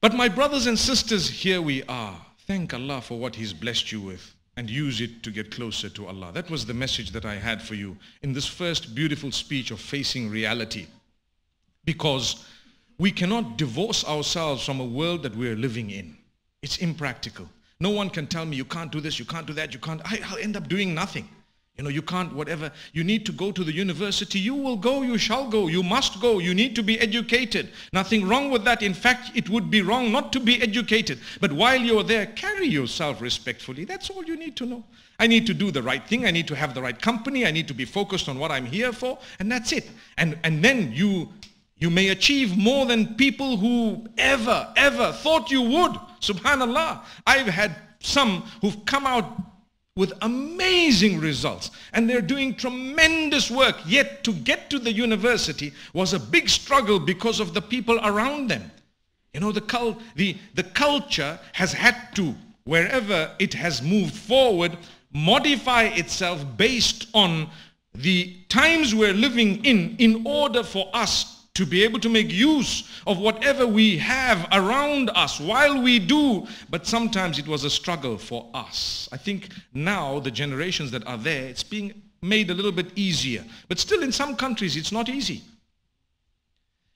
But my brothers and sisters, here we are. Thank Allah for what He's blessed you with and use it to get closer to Allah. That was the message that I had for you in this first beautiful speech of facing reality. Because we cannot divorce ourselves from a world that we're living in. It's impractical. No one can tell me you can't do this, you can't do that, you can't. I, will end up doing nothing. You know, you can't, whatever. You need to go to the university. You will go, you shall go, you must go. You need to be educated. Nothing wrong with that. In fact, it would be wrong not to be educated. But while you're there, carry yourself respectfully. That's all you need to know. I need to do the right thing. I need to have the right company. I need to be focused on what I'm here for. And that's it. And, and then you, you may achieve more than people who ever, ever thought you would. Subhanallah. I've had some who've come out with amazing results. And they're doing tremendous work. Yet to get to the university was a big struggle because of the people around them. You know the, cult, the, the culture has had to wherever it has moved forward modify itself based on the times we're living in in order for us to be able to make use of whatever we have around us while we do. But sometimes it was a struggle for us. I think now the generations that are there, it's being made a little bit easier. But still in some countries, it's not easy.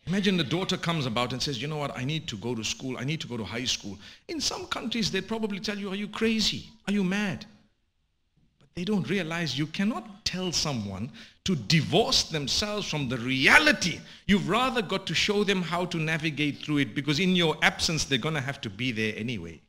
Imagine the daughter comes about and says, you know what, I need to go to school. I need to go to high school. In some countries, they'd probably tell you, are you crazy? Are you mad? They don't realize you cannot tell someone to divorce themselves from the reality. You've rather got to show them how to navigate through it because in your absence, they're going to have to be there anyway.